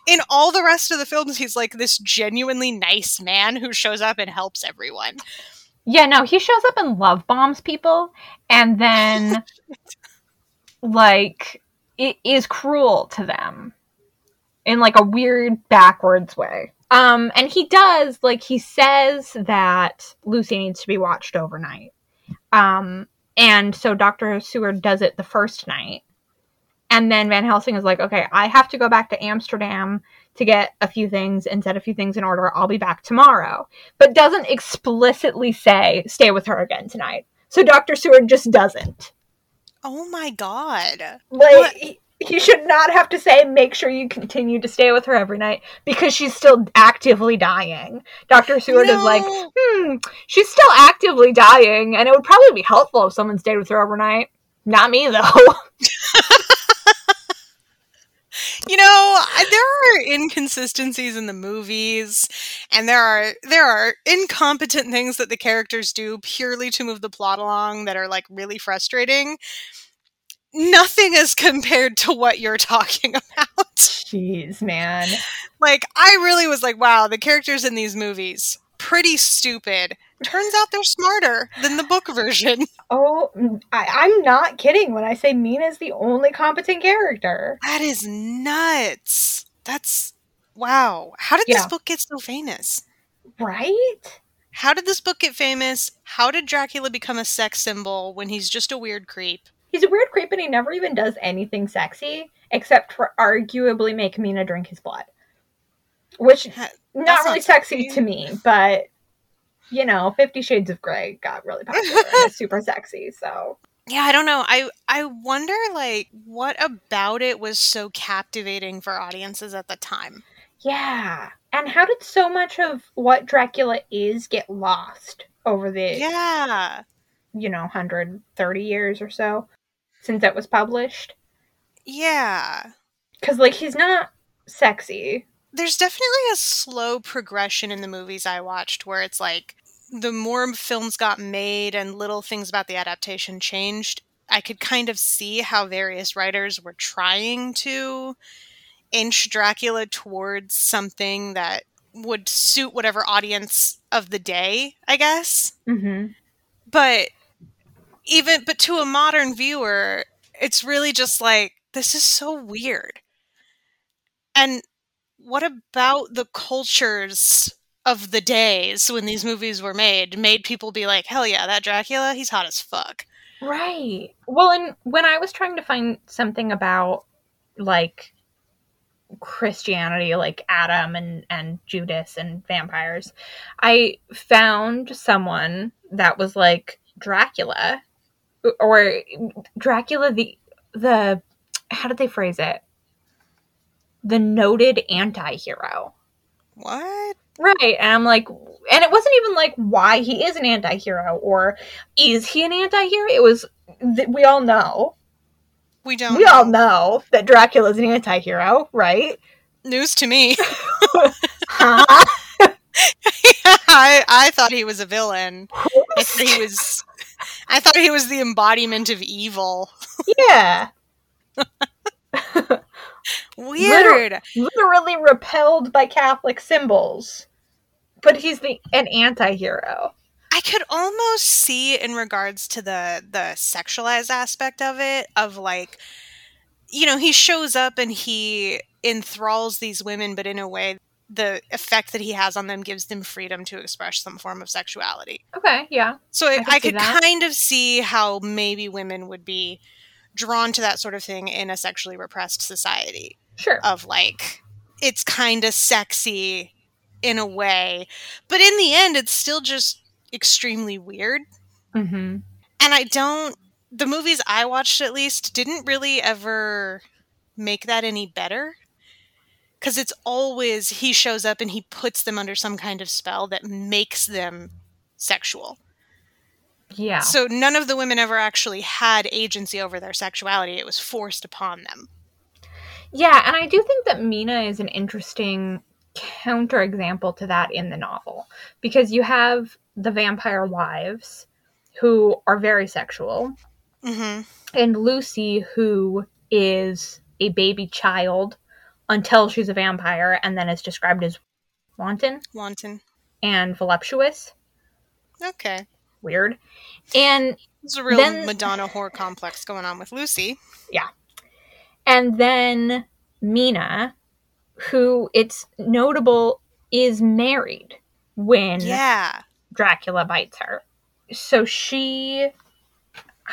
In all the rest of the films, he's like this genuinely nice man who shows up and helps everyone. Yeah, no, he shows up and love bombs people and then [laughs] like it is cruel to them in like a weird backwards way. Um and he does like he says that Lucy needs to be watched overnight. Um and so Dr. Seward does it the first night. And then Van Helsing is like, "Okay, I have to go back to Amsterdam to get a few things and set a few things in order. I'll be back tomorrow." but doesn't explicitly say stay with her again tonight. So Dr. Seward just doesn't. Oh my god. Like What? He, should not have to say, make sure you continue to stay with her every night because she's still actively dying. Dr. Seward is like, hmm, she's still actively dying, and it would probably be helpful if someone stayed with her overnight. Not me, though. [laughs] You know, there are inconsistencies in the movies, and there are there are incompetent things that the characters do purely to move the plot along that are like really frustrating. Nothing is compared to what you're talking [laughs] about. Jeez, man. Like, I really was like, wow, the characters in these movies pretty stupid. Turns out they're smarter than the book version. [laughs] Oh, mm, I, I'm not kidding when I say Mina's the only competent character. That is nuts. That's wow. How did this book get so famous? Right? How did this book get famous? How did Dracula become a sex symbol when he's just a weird creep? He's a weird creep and he never even does anything sexy except for arguably make Mina drink his blood. Which, Ha- not really sexy sexy. to me, but, you know, Fifty Shades of Grey got really popular and [laughs] is super sexy, so. Yeah, I don't know. I I wonder like what about it was so captivating for audiences at the time. Yeah. And how did so much of what Dracula is get lost over the, Yeah. you know, 130 years or so since it was published? Yeah. Because, like, he's not sexy. There's definitely a slow progression in the movies I watched where it's like the more films got made and little things about the adaptation changed, I could kind of see how various writers were trying to inch Dracula towards something that would suit whatever audience of the day, I guess. Mm-hmm. But even but to a modern viewer, it's really just like this is so weird. And what about the cultures of the days when these movies were made made people be like, hell yeah, that Dracula, he's hot as fuck. Right. Well, and when I was trying to find something about like Christianity, like Adam and and Judas and vampires, I found someone that was like Dracula or Dracula the the how did they phrase it? The noted anti-hero. What? Right. And I'm like, and it wasn't even like why he is an anti hero or is he an anti hero? It was, th- we all know. We don't We all know that Dracula's an anti hero, right? News to me. [laughs] Huh? [laughs] I, I thought he was a villain. I thought he was I thought he was the embodiment of evil. yeah. Weird. Literally repelled by Catholic symbols. But he's the an anti hero. I could almost see in regards to the the sexualized aspect of it of like you know, he shows up and he enthralls these women but in a way the effect that he has on them gives them freedom to express some form of sexuality. Okay, yeah. So I, I could that. kind of see how maybe women would be drawn to that sort of thing in a sexually repressed society. Sure. of like it's kind of sexy in a way but in the end it's still just extremely weird Mm-hmm. and i don't the movies i watched at least didn't really ever make that any better because it's always he shows up and he puts them under some kind of spell that makes them sexual. Yeah. so none of the women ever actually had agency over their sexuality. It was forced upon them. Yeah, and I do think that Mina is an interesting counterexample to that in the novel because you have the vampire wives who are very sexual hmm and Lucy who is a baby child until she's a vampire and then is described as wanton wanton and voluptuous. okay Weird. And There's a real Then- Madonna whore complex going on with Lucy. Yeah. And then Mina who it's notable is married when Yeah. Dracula bites her. So she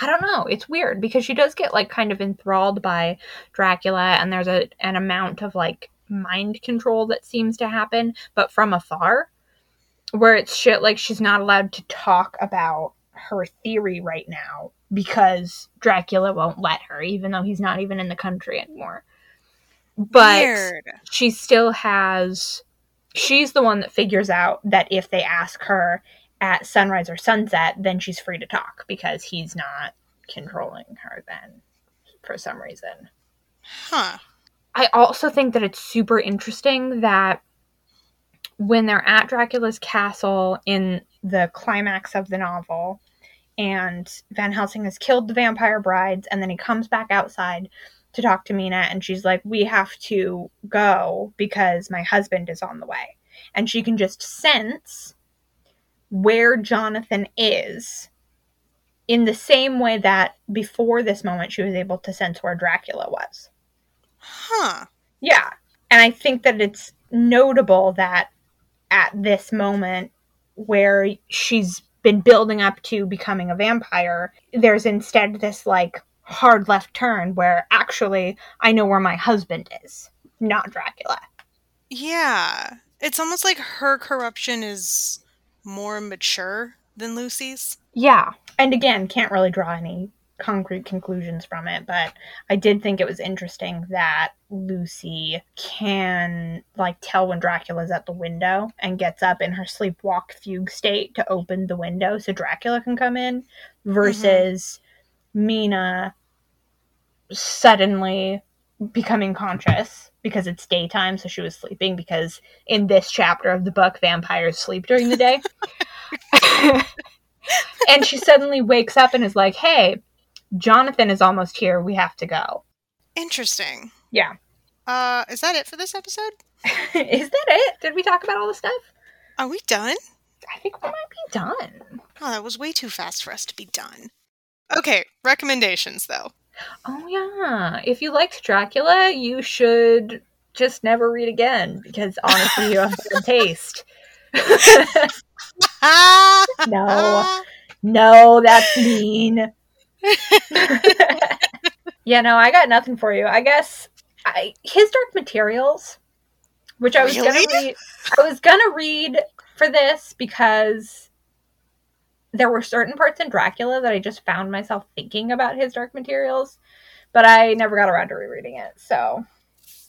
I don't know, it's weird because she does get like kind of enthralled by Dracula and there's a an amount of like mind control that seems to happen, but from afar. Where it's shit like she's not allowed to talk about her theory right now because Dracula won't let her, even though he's not even in the country anymore. But Weird. she still has. She's the one that figures out that if they ask her at sunrise or sunset, then she's free to talk because he's not controlling her then for some reason. Huh. I also think that it's super interesting that when they're at Dracula's castle in the climax of the novel, and Van Helsing has killed the vampire brides, and then he comes back outside to talk to Mina, and she's like, We have to go because my husband is on the way. And she can just sense where Jonathan is in the same way that before this moment she was able to sense where Dracula was. Huh. Yeah. And I think that it's notable that at this moment where she's been building up to becoming a vampire, there's instead this like hard left turn where actually I know where my husband is, not Dracula. Yeah. It's almost like her corruption is more mature than Lucy's. Yeah. And again, can't really draw any concrete conclusions from it, but I did think it was interesting that Lucy can like tell when Dracula's at the window and gets up in her sleepwalk fugue state to open the window so Dracula can come in versus mm-hmm. Mina suddenly becoming conscious because it's daytime so she was sleeping because in this chapter of the book vampires sleep during the day. [laughs] and she suddenly wakes up and is like, "Hey, Jonathan is almost here. We have to go." Interesting. Yeah. Uh, is that it for this episode? [laughs] is that it? Did we talk about all the stuff? Are we done? I think we might be done. Oh, that was way too fast for us to be done. Okay, recommendations though. Oh yeah. If you liked Dracula, you should just never read again because honestly, you have good taste. [laughs] no, [laughs] no, that's mean. [laughs] yeah, no, I got nothing for you. I guess I, his Dark Materials, which I was gonna read. I was gonna read for this because there were certain parts in Dracula that I just found myself thinking about his Dark Materials, but I never got around to rereading it. So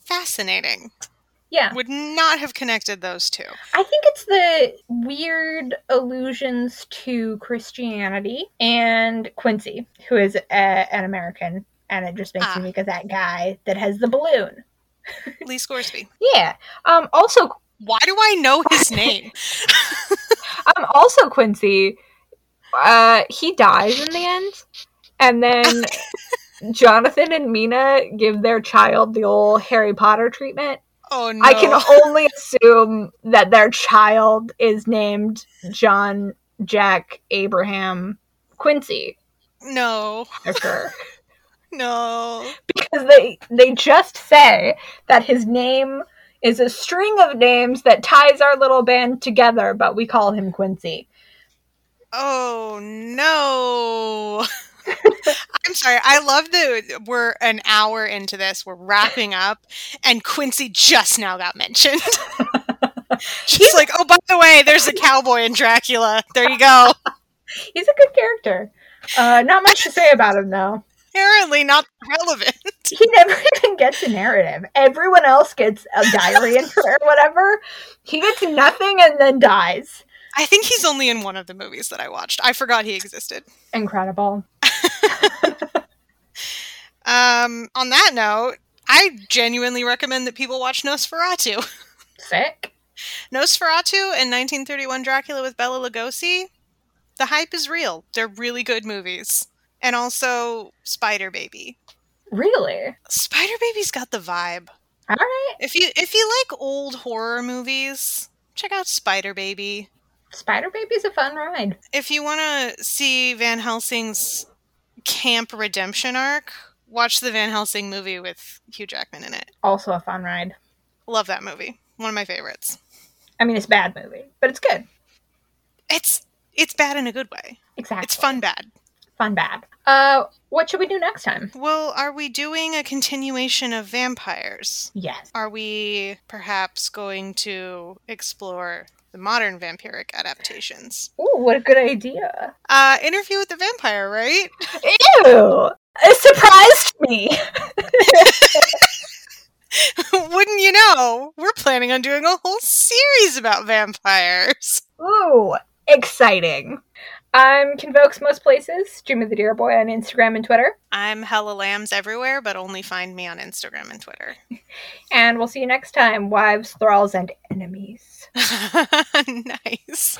Fascinating. yeah, Would not have connected those two. I think it's the weird allusions to Christianity and Quincy, who is a, an American, and it just makes Ah. me think of that guy that has the balloon. [laughs] Lee Scoresby. Yeah. Um. Also, Why do I know his [laughs] name? um. Also, Quincy. Uh, he dies in the end, and then [laughs] Jonathan and Mina give their child the old Harry Potter treatment. Oh no. I can only assume that their child is named John Jack Abraham Quincy No. for sure. [laughs] No. because they they just say that his name is a string of names that ties our little band together, but we call him Quincy. Oh no. [laughs] I'm sorry. I love that we're an hour into this. We're wrapping up, and Quincy just now got mentioned. [laughs] She's like, oh, by the way, there's a cowboy in Dracula. There you go. [laughs] He's a good character. Uh, not much to say about him though. Apparently not relevant. He never even gets a narrative. Everyone else gets a diary entry or whatever. He gets nothing and then dies. I think he's only in one of the movies that I watched. I forgot he existed. Incredible. [laughs] Um, on that note, I genuinely recommend that people watch Nosferatu. [laughs] Sick. Nosferatu and 1931 Dracula with Bela Lugosi. The hype is real. They're really good movies. And also Spider Baby. Really? Spider Baby's got the vibe. All right. If you if you like old horror movies, check out Spider Baby. Spider Baby's a fun ride. If you want to see Van Helsing's camp redemption arc, watch the Van Helsing movie with Hugh Jackman in it. Also a fun ride. Love that movie. One of my favorites. I mean, it's a bad movie, but it's good. It's it's bad in a good way. Exactly. It's fun bad. Fun bad. Uh, what should we do next time? Well, are we doing a continuation of vampires? Yes. Are we perhaps going to explore the modern vampiric adaptations. Oh, what a good idea. Uh, Interview with the Vampire, right? Ew! It surprised me. [laughs] Wouldn't you know? We're planning on doing a whole series about vampires. Ooh, exciting. I'm Convokes most places, Jimmy the Deer Boy on Instagram and Twitter. I'm Hella Lambs everywhere, but only find me on Instagram and Twitter. [laughs] And we'll see you next time, wives, thralls, and enemies. [laughs] nice.